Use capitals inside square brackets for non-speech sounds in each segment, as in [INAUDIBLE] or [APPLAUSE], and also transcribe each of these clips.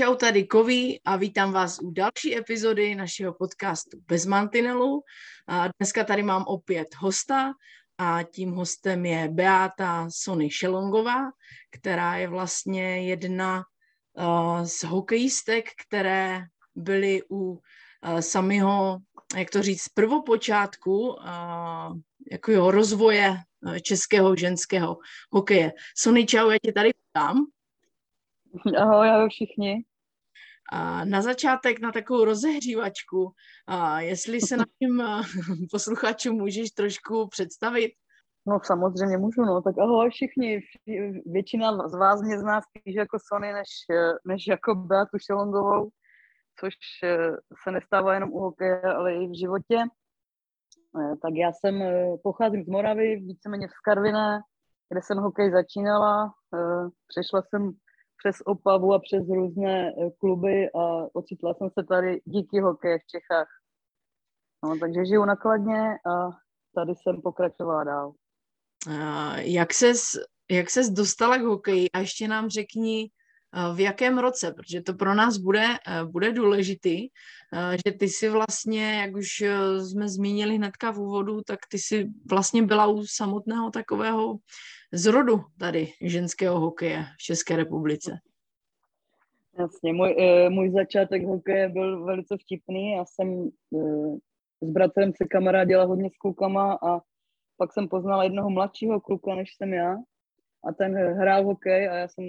Čau, tady Koví a vítám vás u další epizody našeho podcastu Bez mantinelu. A dneska tady mám opět hosta a tím hostem je Beata Sony Šelongová, která je vlastně jedna uh, z hokejistek, které byly u uh, samého, jak to říct, prvopočátku uh, jako jo, rozvoje českého ženského hokeje. Sony, čau, já tě tady vítám. Ahoj, ahoj všichni. Na začátek na takovou rozehřívačku, a jestli se našim [LAUGHS] posluchačům můžeš trošku představit. No samozřejmě můžu, no. Tak ahoj všichni. Většina z vás mě zná spíš jako Sony, než, než jako Beatu Šelongovou, což eh, se nestává jenom u hokeje, ale i v životě. Eh, tak já jsem, pocházím z Moravy, víceméně v Skarviné, kde jsem hokej začínala. Přešla jsem přes Opavu a přes různé eh, kluby a ocitla jsem se tady díky hokeji v Čechách. No, takže žiju nakladně a tady jsem pokračovala dál. Jak ses, jak ses dostala k hokeji a ještě nám řekni, v jakém roce, protože to pro nás bude, eh, bude důležitý, že ty si vlastně, jak už jsme zmínili hnedka v úvodu, tak ty si vlastně byla u samotného takového zrodu tady ženského hokeje v České republice. Jasně, můj, eh, můj začátek hokeje byl velice vtipný. Já jsem eh, s bratrem se kamarádila hodně s klukama a pak jsem poznala jednoho mladšího kluka, než jsem já. A ten hrál hokej a já jsem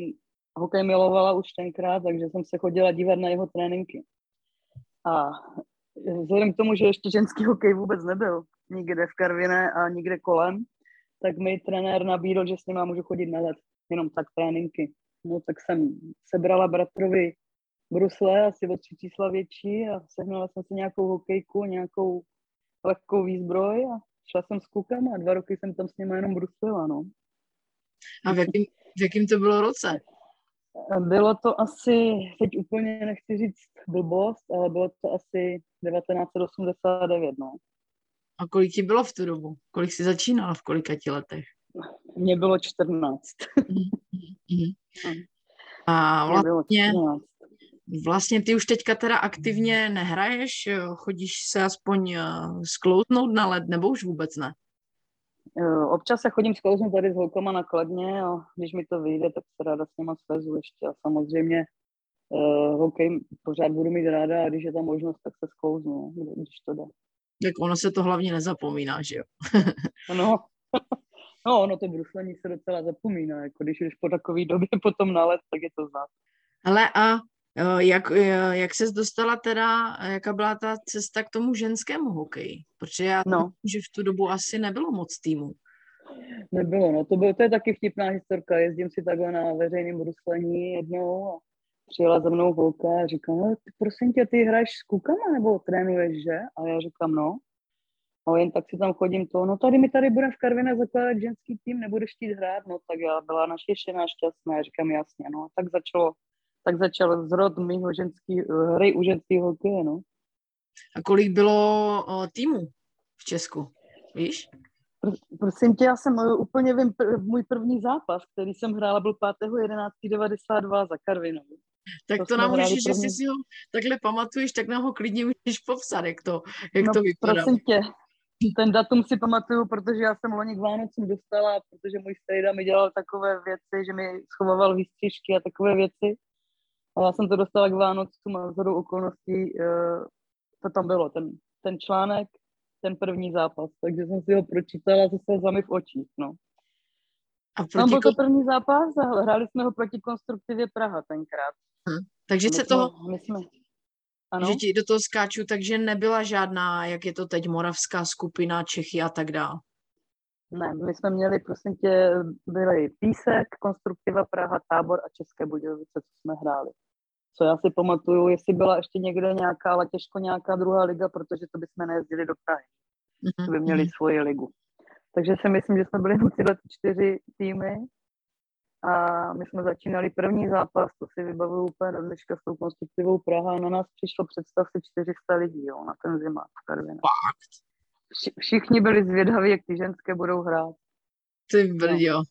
hokej milovala už tenkrát, takže jsem se chodila dívat na jeho tréninky. A vzhledem k tomu, že ještě ženský hokej vůbec nebyl nikde v Karviné a nikde kolem, tak mi trenér nabídl, že s ním můžu chodit na let, jenom tak tréninky. No tak jsem sebrala bratrovi brusle, asi o tři čísla větší a sehnala jsem si nějakou hokejku, nějakou lehkou výzbroj a šla jsem s klukama a dva roky jsem tam s nimi jenom bruslila, no. A v jakým, v jakým to bylo roce? Bylo to asi, teď úplně nechci říct blbost, ale bylo to asi 1989, no. A kolik ti bylo v tu dobu? Kolik jsi začínal v kolika ti letech? Mně bylo 14. [LAUGHS] A vlastně, vlastně ty už teďka teda aktivně nehraješ? Chodíš se aspoň eh, sklouznout na led, nebo už vůbec ne? Eh, občas se chodím sklouznout tady s holkama na kladně a když mi to vyjde, tak se ráda s nima svezu ještě a samozřejmě uh, hokej pořád budu mít ráda a když je ta možnost, tak se sklouznu, když to jde. Tak ono se to hlavně nezapomíná, že jo? [LAUGHS] [LAUGHS] no, No, ono to bruslení se docela zapomíná, jako když jdeš po takové době potom na let, tak je to znát. Ale a jak, jak ses dostala teda, jaká byla ta cesta k tomu ženskému hokeji? Protože já no. Myslím, že v tu dobu asi nebylo moc týmu. Nebylo, no to, bylo, to je taky vtipná historka. Jezdím si takhle na veřejném bruslení jednou a přijela za mnou holka a říká, no, ty, prosím tě, ty hraješ s kukama nebo trénuješ, že? A já říkám, no a jen tak si tam chodím to, no tady mi tady bude v Karviné zakládat ženský tým, nebudeš chtít hrát, no tak já byla naštěšená, šťastná, říkám jasně, no tak začalo, tak začal zrod mýho ženský, hry u ženského hokeje, no. A kolik bylo o, týmů v Česku, víš? Pr- prosím tě, já jsem eh, úplně vím, pr- můj první zápas, který jsem hrála, byl 5.11.92 za Karvinou. Tak to, to nám můžeš, že si ho takhle pamatuješ, tak nám ho klidně můžeš popsat, jak to, jak no, to vypadá. Prosím tě, ten datum si pamatuju, protože já jsem loni k Vánocům dostala, protože můj strejda mi dělal takové věci, že mi schovával výstřižky a takové věci. A já jsem to dostala k Vánocům a z okolností uh, to tam bylo, ten, ten článek, ten první zápas. Takže jsem si ho pročítala se slzami v očích, no. A proti... Tam byl to první zápas a hráli jsme ho proti konstruktivě Praha tenkrát. Hm. Takže my se toho... My jsme, ano. že ti do toho skáču, takže nebyla žádná, jak je to teď, moravská skupina, Čechy a tak dále. Ne, my jsme měli, prosím tě, byli Písek, Konstruktiva Praha, Tábor a České Budějovice, co jsme hráli. Co já si pamatuju, jestli byla ještě někde nějaká, ale těžko nějaká druhá liga, protože to bychom nejezdili do Prahy. Mm-hmm. by měli mhm. svoji ligu. Takže si myslím, že jsme byli tyhle čtyři týmy a my jsme začínali první zápas, to si vybavuju úplně do dneška s tou konstruktivou Praha a na nás přišlo představ si 400 lidí, jo, na ten zima v Karvině. Vši, všichni byli zvědaví, jak ty ženské budou hrát. Ty brďo.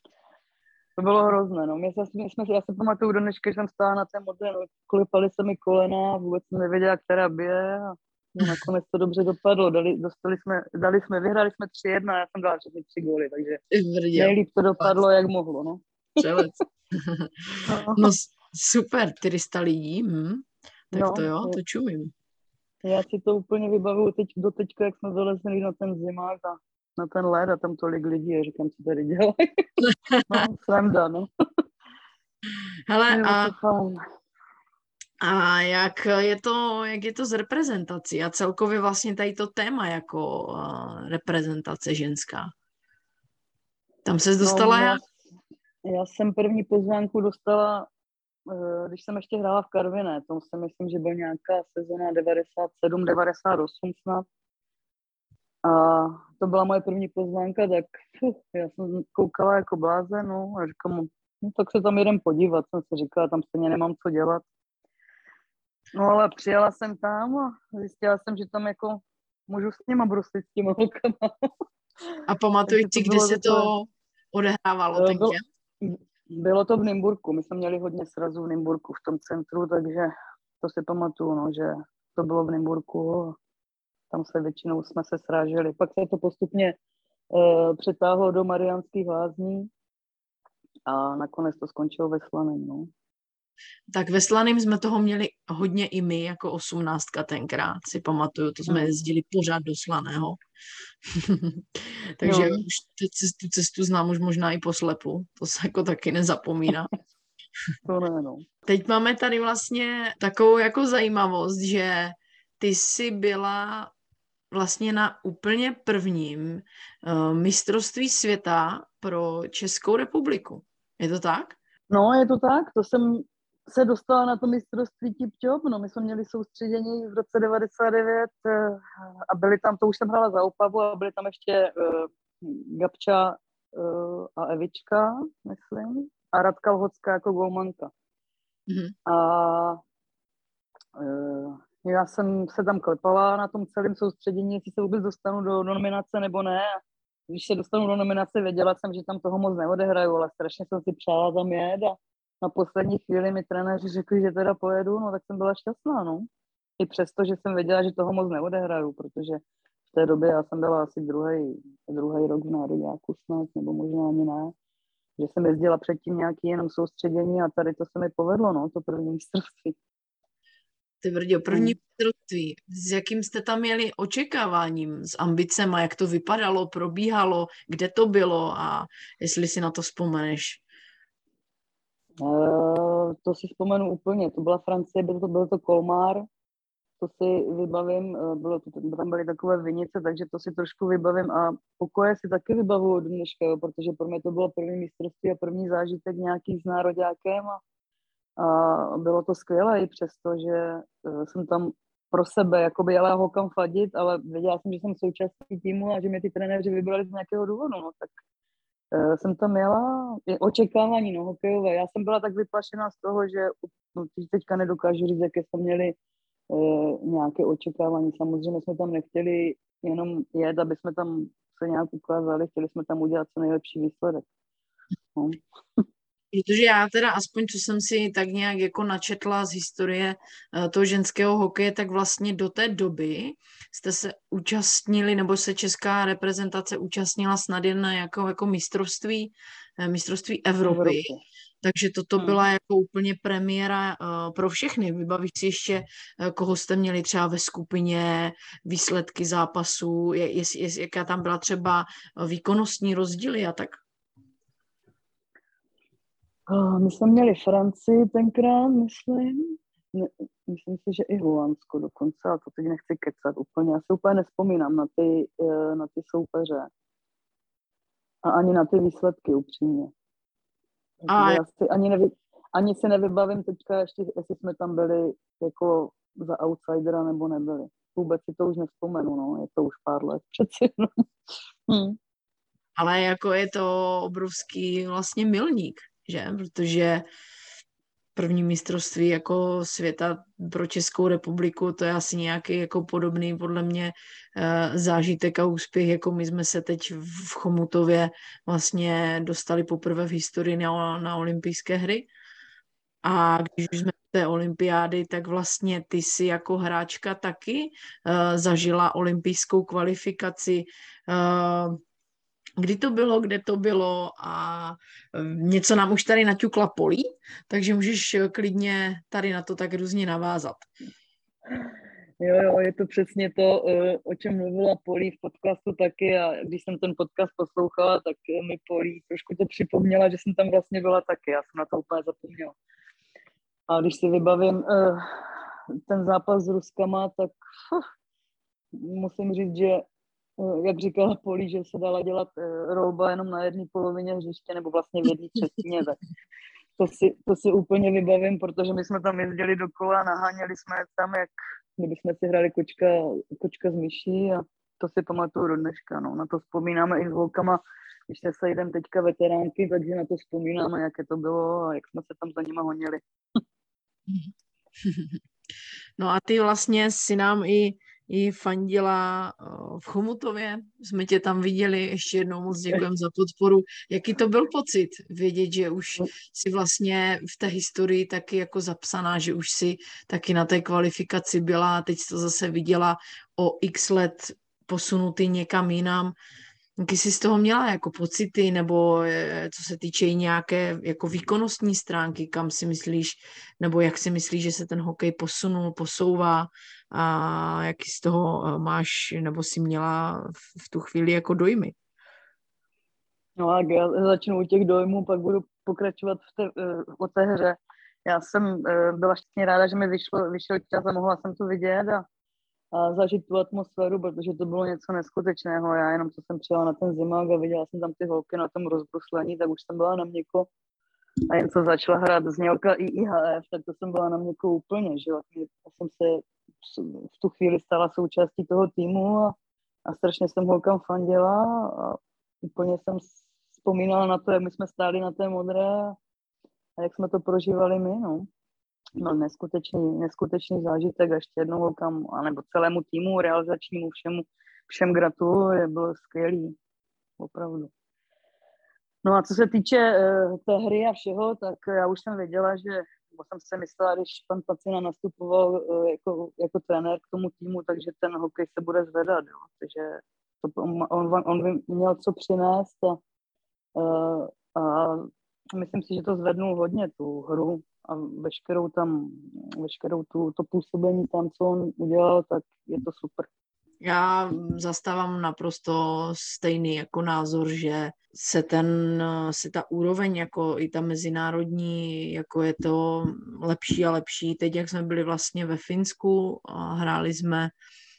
To bylo hrozné, no. Mě se, jsme, já si pamatuju do dneška, že jsem stála na té modře, no, klipali se mi kolena, vůbec jsem nevěděla, která bije a no, nakonec to dobře dopadlo. Dali, dostali jsme, dali jsme, vyhráli jsme 3-1 já jsem dala všechny tři góly, takže nejlíp to dopadlo, jak mohlo, no. [LAUGHS] no. no super, 400 lidí, hm. tak no, to jo, to čumím. Já si to úplně vybavuju teď, do teďka, jak jsme vylezli na ten zimák a na ten led a tam tolik lidí a říkám, co tady dělají. [LAUGHS] no, sranda, no. Hele, a, a jak je, to, jak je to s reprezentací a celkově vlastně tady to téma jako uh, reprezentace ženská? Tam se dostala no, já, já jsem první pozvánku dostala, když jsem ještě hrála v Karviné, to si myslím, že byl nějaká sezona 97, 98 snad. A to byla moje první pozvánka, tak fuh, [LAUGHS] já jsem koukala jako blázen, no a říkám, no tak se tam jedem podívat, jsem si říkala, tam stejně nemám co dělat. No ale přijela jsem tam a zjistila jsem, že tam jako můžu s nima bruslit s těma holkama. A pamatuji si, kde se to odehrávalo tenkrát? Bylo, to v Nymburku, my jsme měli hodně srazů v Nymburku v tom centru, takže to si pamatuju, no, že to bylo v Nymburku tam se většinou jsme se sráželi. Pak se to postupně uh, přetáhlo do Mariánských lázní a nakonec to skončilo ve Slaném. No. Tak ve Slaném jsme toho měli hodně i my, jako osmnáctka tenkrát, si pamatuju, to jsme hmm. jezdili pořád do Slaného. [LAUGHS] Takže no. už tu cestu znám už možná i po slepu, to se jako taky nezapomíná. [LAUGHS] [LAUGHS] to ne, no. Teď máme tady vlastně takovou jako zajímavost, že ty jsi byla vlastně na úplně prvním uh, mistrovství světa pro Českou republiku. Je to tak? No, je to tak. To jsem se dostala na to mistrovství tip top. No, my jsme měli soustředění v roce 99 uh, eh, a byli tam, to už jsem hrála za Opavu a byli tam ještě uh, Gabča uh, a Evička, myslím, a Radka Lhocká jako golmanka. Mm-hmm. A uh, já jsem se tam klepala na tom celém soustředění, jestli se vůbec dostanu do, do nominace nebo ne. Když se dostanu do nominace, věděla jsem, že tam toho moc neodehraju, ale strašně jsem si přála tam jet a na poslední chvíli mi trenéři řekli, že teda pojedu, no tak jsem byla šťastná, no. I přesto, že jsem věděla, že toho moc neodehraju, protože v té době já jsem byla asi druhý, druhý rok v národňáku snad, nebo možná ani ne, že jsem jezdila předtím nějaký jenom soustředění a tady to se mi povedlo, no, to první mistrovství. Ty brdě, první mistrovství, s jakým jste tam měli očekáváním, s ambicema, jak to vypadalo, probíhalo, kde to bylo a jestli si na to vzpomeneš? Uh, to si vzpomenu úplně, to byla Francie, byl to, byl to Kolmár, to si vybavím, eh, bylo to, tam byly takové vinice, takže to si trošku vybavím a pokoje si taky vybavuju od dneška, jo, protože pro mě to bylo první mistrovství a první zážitek nějaký s nároďákem a a bylo to skvělé i přesto, že eh, jsem tam pro sebe jakoby jela hokam fadit, ale věděla jsem, že jsem součástí týmu a že mě ty trenéři vybrali z nějakého důvodu, no, tak jsem tam jela, je očekávání, no, hokejové. Já jsem byla tak vyplašená z toho, že no, teďka nedokážu říct, jaké jsme měli uh, nějaké očekávání. Samozřejmě jsme tam nechtěli jenom jet, aby jsme tam se nějak ukázali, chtěli jsme tam udělat co nejlepší výsledek. No. Protože já teda aspoň, co jsem si tak nějak jako načetla z historie eh, toho ženského hokeje, tak vlastně do té doby jste se účastnili, nebo se česká reprezentace účastnila snad jen na jako, jako mistrovství, eh, mistrovství Evropy. Evropy. Takže toto hmm. byla jako úplně premiéra uh, pro všechny. Vybavíš si ještě, uh, koho jste měli třeba ve skupině, výsledky zápasů, je, je, je, jaká tam byla třeba výkonnostní rozdíly a tak? My jsme měli Francii tenkrát, myslím. Ne, myslím si, že i Holandsko dokonce, a to teď nechci kecat úplně. Já si úplně nespomínám na ty, e, na ty soupeře. A ani na ty výsledky upřímně. A... Já si ani, nevy, ani si nevybavím teďka ještě, jestli jsme tam byli jako za outsidera nebo nebyli. Vůbec si to už nevzpomenu, no. Je to už pár let přeci. No. hm. Ale jako je to obrovský vlastně milník že? Protože první mistrovství jako světa pro Českou republiku, to je asi nějaký jako podobný podle mě eh, zážitek a úspěch, jako my jsme se teď v Chomutově vlastně dostali poprvé v historii na, na olympijské hry. A když už jsme té olympiády, tak vlastně ty si jako hráčka taky uh, zažila olympijskou kvalifikaci. Uh, kdy to bylo, kde to bylo a něco nám už tady naťukla polí, takže můžeš klidně tady na to tak různě navázat. Jo, jo, je to přesně to, o čem mluvila Polí v podcastu taky a když jsem ten podcast poslouchala, tak mi Polí trošku to připomněla, že jsem tam vlastně byla taky, já jsem na to úplně zapomněla. A když si vybavím ten zápas s Ruskama, tak musím říct, že jak říkala Polí, že se dala dělat uh, rouba jenom na jedné polovině hřiště, nebo vlastně v jedné třetině, tak to si, to si úplně vybavím, protože my jsme tam jezdili dokola, naháněli jsme tam, jak kdyby jsme si hrali kočka, kočka z myší a to si pamatuju do dneška. No. Na to vzpomínáme i s holkama, když se sejdem teďka veteránky, takže na to vzpomínáme, jaké to bylo a jak jsme se tam za nima honili. [LAUGHS] No a ty vlastně si nám i, i fandila v Chomutově, jsme tě tam viděli, ještě jednou moc děkujeme za podporu. Jaký to byl pocit vědět, že už si vlastně v té historii taky jako zapsaná, že už si taky na té kvalifikaci byla a teď to zase viděla o x let posunutý někam jinam. Jaký jsi z toho měla jako pocity, nebo eh, co se týče i nějaké jako výkonnostní stránky, kam si myslíš, nebo jak si myslíš, že se ten hokej posunul, posouvá a jaký z toho eh, máš, nebo si měla v tu chvíli jako dojmy? No a já začnu u těch dojmů, pak budu pokračovat v té, eh, o té hře. Já jsem byla šťastně ráda, že mi vyšlo, vyšel čas a mohla jsem to vidět a a zažít tu atmosféru, protože to bylo něco neskutečného. Já jenom, co jsem přijela na ten zimák a viděla jsem tam ty holky na tom rozbruslení, tak už jsem byla na měko a jen co začala hrát znělka i IHF, tak to jsem byla na měko úplně, že jo. Já jsem se v tu chvíli stala součástí toho týmu a, a strašně jsem holkám fandila a úplně jsem vzpomínala na to, jak my jsme stáli na té modré a, jak jsme to prožívali my, no byl neskutečný, neskutečný zážitek a ještě jednou kam, anebo celému týmu, realizačnímu všemu, všem gratuluji, bylo skvělý, opravdu. No a co se týče uh, té hry a všeho, tak já už jsem věděla, že, nebo jsem se myslela, když pan Pacina nastupoval uh, jako, jako trenér k tomu týmu, takže ten hokej se bude zvedat, jo. takže to, on, on, on by měl co přinést a, uh, a myslím si, že to zvednul hodně, tu hru, a veškerou tam, veškerou tu, to působení tam, co on udělal, tak je to super. Já zastávám naprosto stejný jako názor, že se ten, se ta úroveň, jako i ta mezinárodní, jako je to lepší a lepší. Teď, jak jsme byli vlastně ve Finsku a hráli jsme,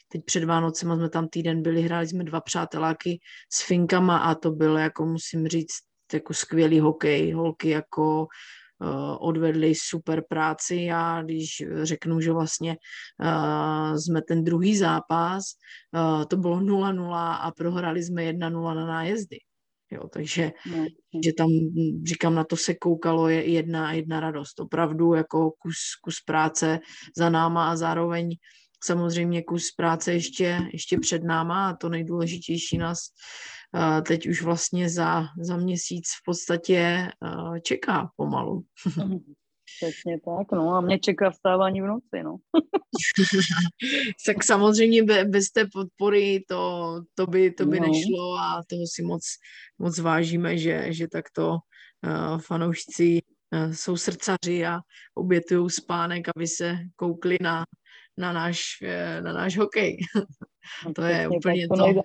teď před Vánocema jsme tam týden byli, hráli jsme dva přáteláky s Finkama a to bylo, jako musím říct, jako skvělý hokej, holky jako odvedli super práci a když řeknu, že vlastně uh, jsme ten druhý zápas, uh, to bylo 0-0 a prohrali jsme 1-0 na nájezdy. Jo, takže no. že tam, říkám, na to se koukalo, je jedna, jedna radost. Opravdu jako kus, kus práce za náma a zároveň samozřejmě kus práce ještě, ještě před náma a to nejdůležitější nás teď už vlastně za, za měsíc v podstatě čeká pomalu. Přesně tak, no a mě čeká vstávání v noci, no. [LAUGHS] tak samozřejmě bez té podpory to, to by, to by no. nešlo a toho si moc, moc vážíme, že, že takto uh, fanoušci jsou srdcaři a obětují spánek, aby se koukli na, na, náš, uh, na náš hokej. to je úplně to. Nejde,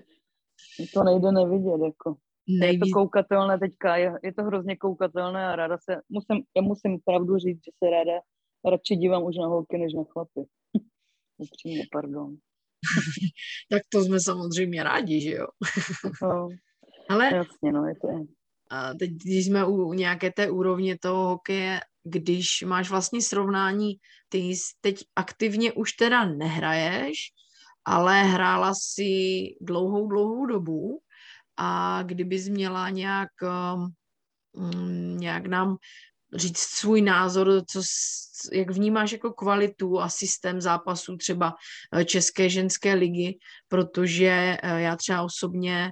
to nejde nevidět, jako. Nejvíc... Je to koukatelné teďka, je, je to hrozně koukatelné a ráda se, musím, já musím pravdu říct, že se ráda radši dívám už na holky, než na chlapy. [LAUGHS] Upřímně, pardon. [LAUGHS] tak to jsme samozřejmě rádi, že jo? [LAUGHS] no, Ale jasně, no, je to je. A teď, když jsme u nějaké té úrovně toho hokeje, když máš vlastně srovnání, ty teď aktivně už teda nehraješ, ale hrála si dlouhou, dlouhou dobu a kdybys měla nějak, um, nějak nám říct svůj názor, co, jak vnímáš jako kvalitu a systém zápasů třeba eh, České ženské ligy, protože eh, já třeba osobně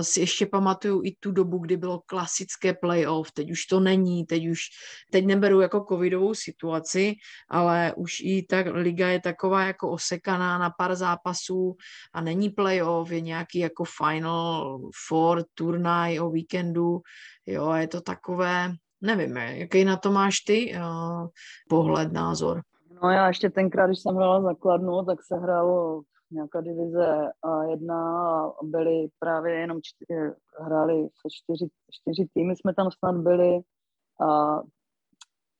si ještě pamatuju i tu dobu, kdy bylo klasické playoff, teď už to není, teď už, teď neberu jako covidovou situaci, ale už i ta liga je taková jako osekaná na pár zápasů a není playoff, je nějaký jako final four turnaj o víkendu, jo, je to takové, nevím, jaký na to máš ty uh, pohled, názor? No já ještě tenkrát, když jsem hrála základnu, tak se hrálo nějaká divize A1 a byli právě jenom čtyři, hráli se čtyři, čtyři týmy, jsme tam snad byli a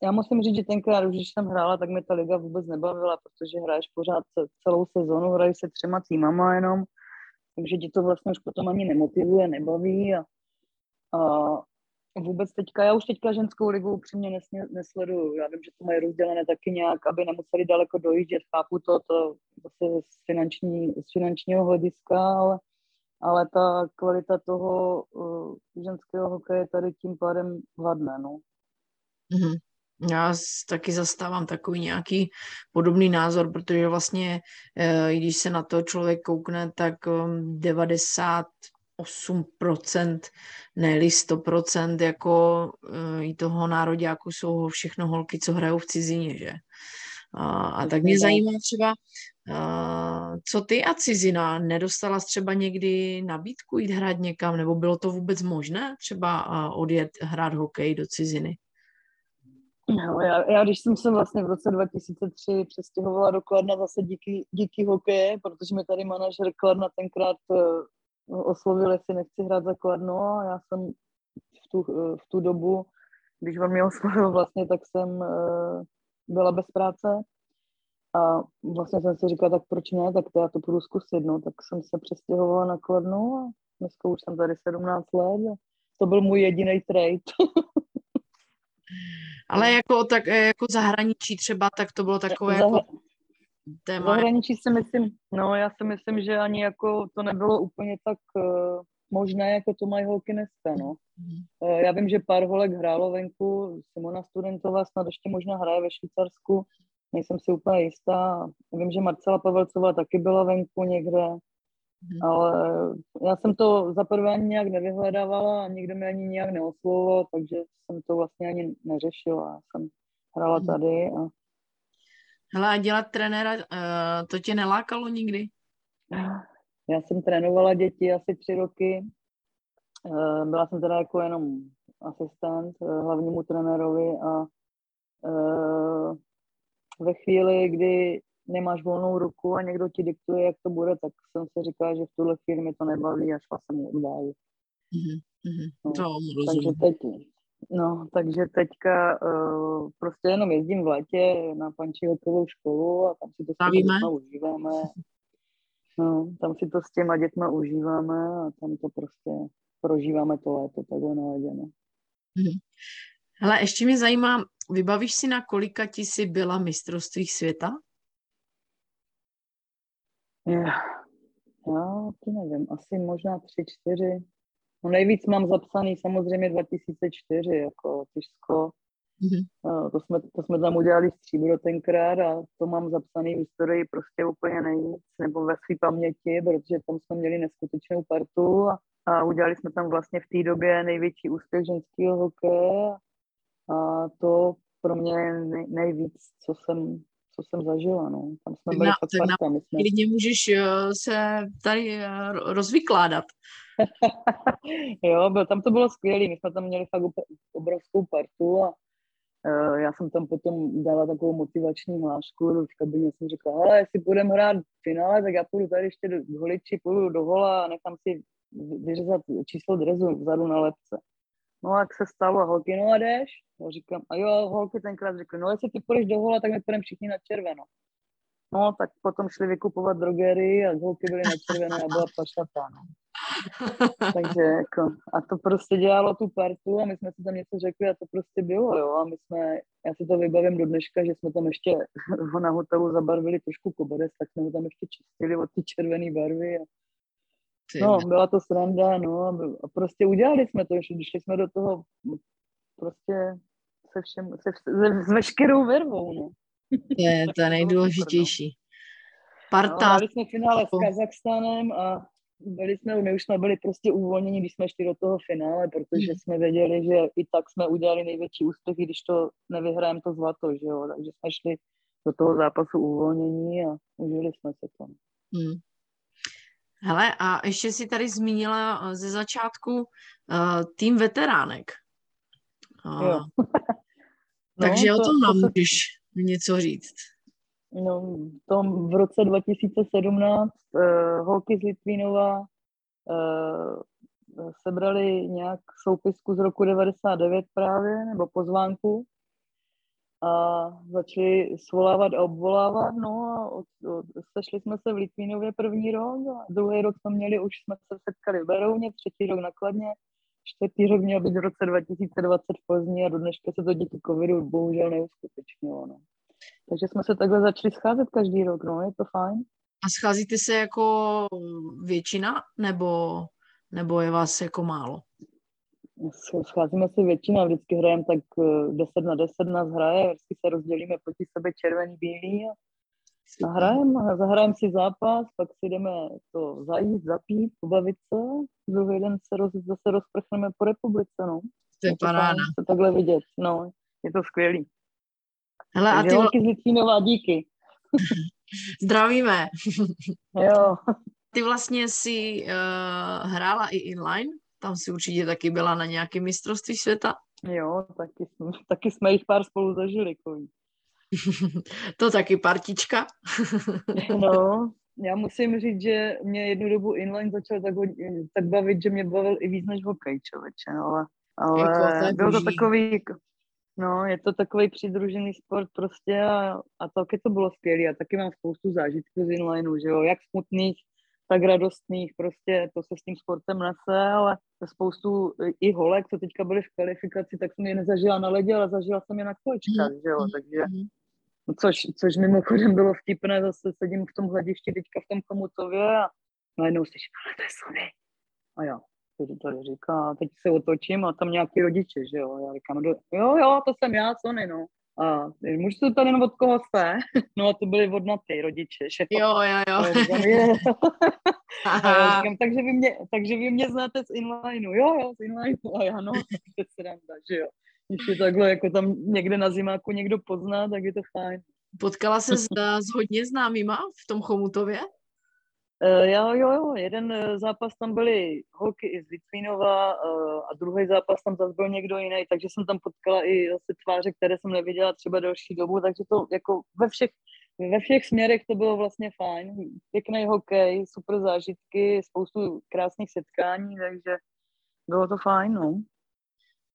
já musím říct, že tenkrát, už když jsem hrála, tak mi ta liga vůbec nebavila, protože hraješ pořád celou sezonu, hrají se třema týmama jenom, takže ti to vlastně už potom ani nemotivuje, nebaví a, a vůbec teďka, já už teďka ženskou ligu upřímně nesně, nesleduju. Já vím, že to mají rozdělené taky nějak, aby nemuseli daleko dojíždět, chápu to, to zase z, finanční, z finančního hlediska, ale, ale ta kvalita toho uh, ženského hokeje tady tím pádem vadne, no. Mm-hmm. Já taky zastávám takový nějaký podobný názor, protože vlastně, eh, když se na to člověk koukne, tak 90 um, 8%, ne 100% jako uh, i toho nároďáku jsou všechno holky, co hrajou v cizině, že? A, a tak mě zajímá třeba, uh, co ty a cizina? Nedostala třeba někdy nabídku jít hrát někam, nebo bylo to vůbec možné třeba uh, odjet hrát hokej do ciziny? No, já, já, když jsem se vlastně v roce 2003 přestěhovala do Kladna zase díky, díky hokeje, protože mi tady manažer Kladna tenkrát oslovil, jestli nechci hrát za Kladno a já jsem v tu, v tu dobu, když on mě oslovil vlastně, tak jsem uh, byla bez práce a vlastně jsem si říkala, tak proč ne, tak to já to půjdu zkusit, no, tak jsem se přestěhovala na Kladno a dneska už jsem tady 17 let a to byl můj jediný trade. Ale jako, tak, jako zahraničí třeba, tak to bylo takové Zah- jako téma. Zahraničí si myslím, no já si myslím, že ani jako to nebylo úplně tak uh, možné, jako to mají holky dneska, no. Mm-hmm. Uh, já vím, že pár holek hrálo venku, Simona Studentová snad ještě možná hraje ve Švýcarsku, nejsem si úplně jistá. Vím, že Marcela Pavelcová taky byla venku někde, mm-hmm. ale já jsem to za prvé ani nějak nevyhledávala a nikdo mi ani nějak neoslovoval, takže jsem to vlastně ani neřešila. Já jsem hrála mm-hmm. tady a Hele, a dělat trenéra, uh, to tě nelákalo nikdy? Já jsem trénovala děti asi tři roky. Uh, byla jsem teda jako jenom asistent uh, hlavnímu trenérovi a ve chvíli, kdy nemáš volnou ruku a někdo ti diktuje, jak to bude, tak jsem si říkala, že v tuhle chvíli mi to nebaví a šla jsem mu Mm-hmm. No, to takže teď, No, takže teďka uh, prostě jenom jezdím v létě na pančihokovou školu a tam si to s těma dětma užíváme. No, tam si to s těma dětma užíváme a tam to prostě prožíváme to léto takhle na ledě. No. Hmm. Hele, ještě mě zajímá, vybavíš si na kolika ti jsi byla mistrovství světa? Yeah. Já to nevím, asi možná tři, čtyři. No nejvíc mám zapsaný samozřejmě 2004, jako Tyšsko. Mm-hmm. To, jsme, to jsme tam udělali stříbro tenkrát a to mám zapsaný v historii prostě úplně nejvíc, nebo ve své paměti, protože tam jsme měli neskutečnou partu a, a udělali jsme tam vlastně v té době největší úspěch ženského hokeje a to pro mě nej, nejvíc, co jsem, co jsem zažila, no. Tam jsme byli na, fakt parta. Na, jsme... Klidně můžeš uh, se tady uh, rozvykládat. [LAUGHS] jo, byl, tam to bylo skvělé, my jsme tam měli fakt obrovskou partu a uh, já jsem tam potom dala takovou motivační hlášku, v kabině jsem říkala, ale jestli budeme hrát v finále, tak já půjdu tady ještě do holiči, půjdu do hola a nechám si vyřezat číslo drezu vzadu na lepce. No jak se stalo, a holky, no a jdeš? Já říkám, a jo, holky tenkrát řekly, no jestli ty půjdeš do hola, tak my půjdeme všichni na červeno. No, tak potom šli vykupovat drogery a holky byly na červené a byla pašatá. No. [LAUGHS] Takže jako, a to prostě dělalo tu partu a my jsme si tam něco řekli a to prostě bylo, jo. A my jsme, já si to vybavím do dneška, že jsme tam ještě [LAUGHS] na hotelu zabarvili trošku koberec, tak jsme ho tam ještě čistili od ty červené barvy a No, byla to sranda, no, a prostě udělali jsme to, že šli jsme do toho prostě se všem, se, se, s veškerou vervou, no. To je to [LAUGHS] je nejdůležitější. Parta. No, jsme finále s Kazachstánem a byli jsme, my už jsme byli prostě uvolněni, když jsme šli do toho finále, protože jsme věděli, že i tak jsme udělali největší úspěch, i když to nevyhrajeme to zlato, že jo, takže jsme šli do toho zápasu uvolnění a užili jsme se to. Hmm. Hele, a ještě si tady zmínila ze začátku uh, tým veteránek. Uh, jo. [LAUGHS] takže no, o tom nám můžeš něco říct. No, to v roce 2017 uh, eh, holky z Litvínova uh, sebrali nějak soupisku z roku 99 právě, nebo pozvánku a začali svolávat a obvolávat, no a od, od, sešli jsme se v Litvínově první rok a druhý rok jsme měli, už jsme se setkali v Berouně, třetí rok nakladně, čtvrtý rok měl být v roce 2020 v Plzni a do dneška se to díky covidu bohužel neuskutečnilo, no. Takže jsme se takhle začali scházet každý rok, no, je to fajn. A scházíte se jako většina, nebo, nebo je vás jako málo? Scházíme se většina, vždycky hrajeme tak 10 eh, na 10 nás hraje, vždycky se rozdělíme proti sebe červený, bílý a, a hrajeme, zahrajeme si zápas, pak si jdeme to zajít, zapít, pobavit se, druhý den se roz, zase rozprchneme po republice, no. To je paráda. To takhle vidět, no, je to skvělý. Hele, a ty... Holky z Litvínova, díky. [LAUGHS] Zdravíme. jo. [LAUGHS] Ty vlastně si uh, hrála i inline, tam si určitě taky byla na nějaké mistrovství světa. Jo, taky, jsme, taky jsme jich pár spolu zažili. Koví. [LAUGHS] to taky partička. no, já musím říct, že mě jednu dobu inline začal tak, tak bavit, že mě bavil i víc než hokej, člověče, no, ale, ale jako, bylo to takový, No, je to takový přidružený sport prostě a, a taky to bylo skvělé a taky mám spoustu zážitků z inlineu, že jo, jak smutných, tak radostných, prostě to se s tím sportem nese, ale spoustu i holek, co teďka byly v kvalifikaci, tak jsem je nezažila na ledě, ale zažila jsem je na kolečkách, že jo, mhm. takže mhm. no, což, což mimochodem bylo vtipné, zase sedím v tom hledišti teďka v tom Komutově a najednou slyším, ale to je Sony. A jo, to tady říká, teď se otočím a tam nějaký rodiče, že jo, já říkám, jo, jo, to jsem já, Sony, no. A můžu se tady jenom od koho jste? No a to byli vodnatý rodiče, že jo. Jo, jo, jo. [LAUGHS] Říkám, takže vy, mě, takže vy mě znáte z inlineu, jo, jo, z inlineu, a já no, to se sranda, že jo. Když je takhle, jako tam někde na zimáku někdo pozná, tak je to fajn. Potkala se s, s hodně známýma v tom Chomutově? Uh, jo, jo, jo, jeden uh, zápas tam byly holky i z Litvínova uh, a druhý zápas tam zase byl někdo jiný, takže jsem tam potkala i zase tváře, které jsem neviděla třeba delší dobu, takže to jako ve všech, ve všech směrech to bylo vlastně fajn. Pěkný hokej, super zážitky, spoustu krásných setkání, takže bylo to fajn, no.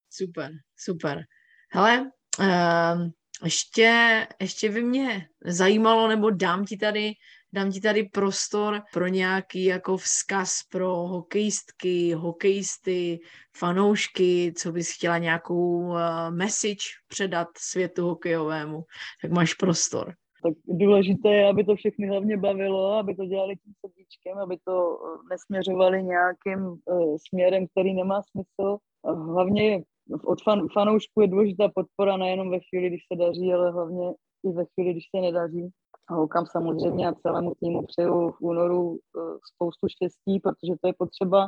Super, super. Hele, uh, ještě, ještě by mě zajímalo, nebo dám ti tady dám ti tady prostor pro nějaký jako vzkaz pro hokejistky, hokejisty, fanoušky, co bys chtěla nějakou uh, message předat světu hokejovému, tak máš prostor. Tak důležité je, aby to všechny hlavně bavilo, aby to dělali tím srdíčkem, aby to eh, nesměřovali nějakým uh, směrem, který nemá smysl. Hlavně od fan, fanoušků je důležitá podpora nejenom ve chvíli, když se daří, ale hlavně i ve chvíli, když se nedaří holkám samozřejmě a celému týmu přeju v únoru eh, spoustu štěstí, protože to je potřeba.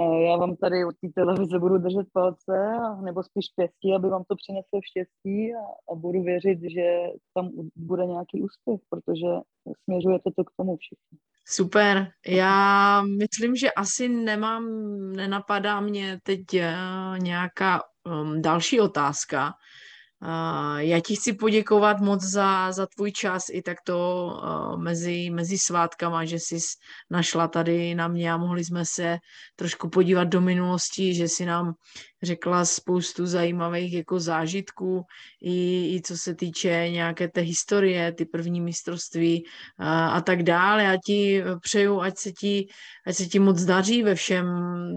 Eh, já vám tady od té televize budu držet palce, nebo spíš štěstí, aby vám to přineslo štěstí a, a budu věřit, že tam bude nějaký úspěch, protože směřujete to k tomu všichni. Super. Já myslím, že asi nemám, nenapadá mě teď eh, nějaká um, další otázka. Já ti chci poděkovat moc za, za tvůj čas i takto uh, mezi, mezi svátkama, že jsi našla tady na mě a mohli jsme se trošku podívat do minulosti, že si nám řekla spoustu zajímavých jako zážitků, i, i co se týče nějaké té historie, ty první mistrovství a, a tak dále. Já ti přeju, ať se ti, ať se ti moc daří ve všem,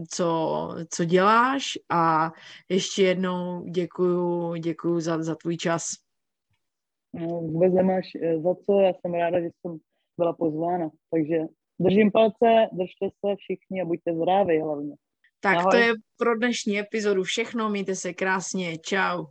co, co děláš a ještě jednou děkuju, děkuju za, za tvůj čas. No, vůbec nemáš eh, za co, já jsem ráda, že jsem byla pozvána, takže držím palce, držte se všichni a buďte zdraví hlavně. Tak Ahoj. to je pro dnešní epizodu všechno, mějte se krásně, čau.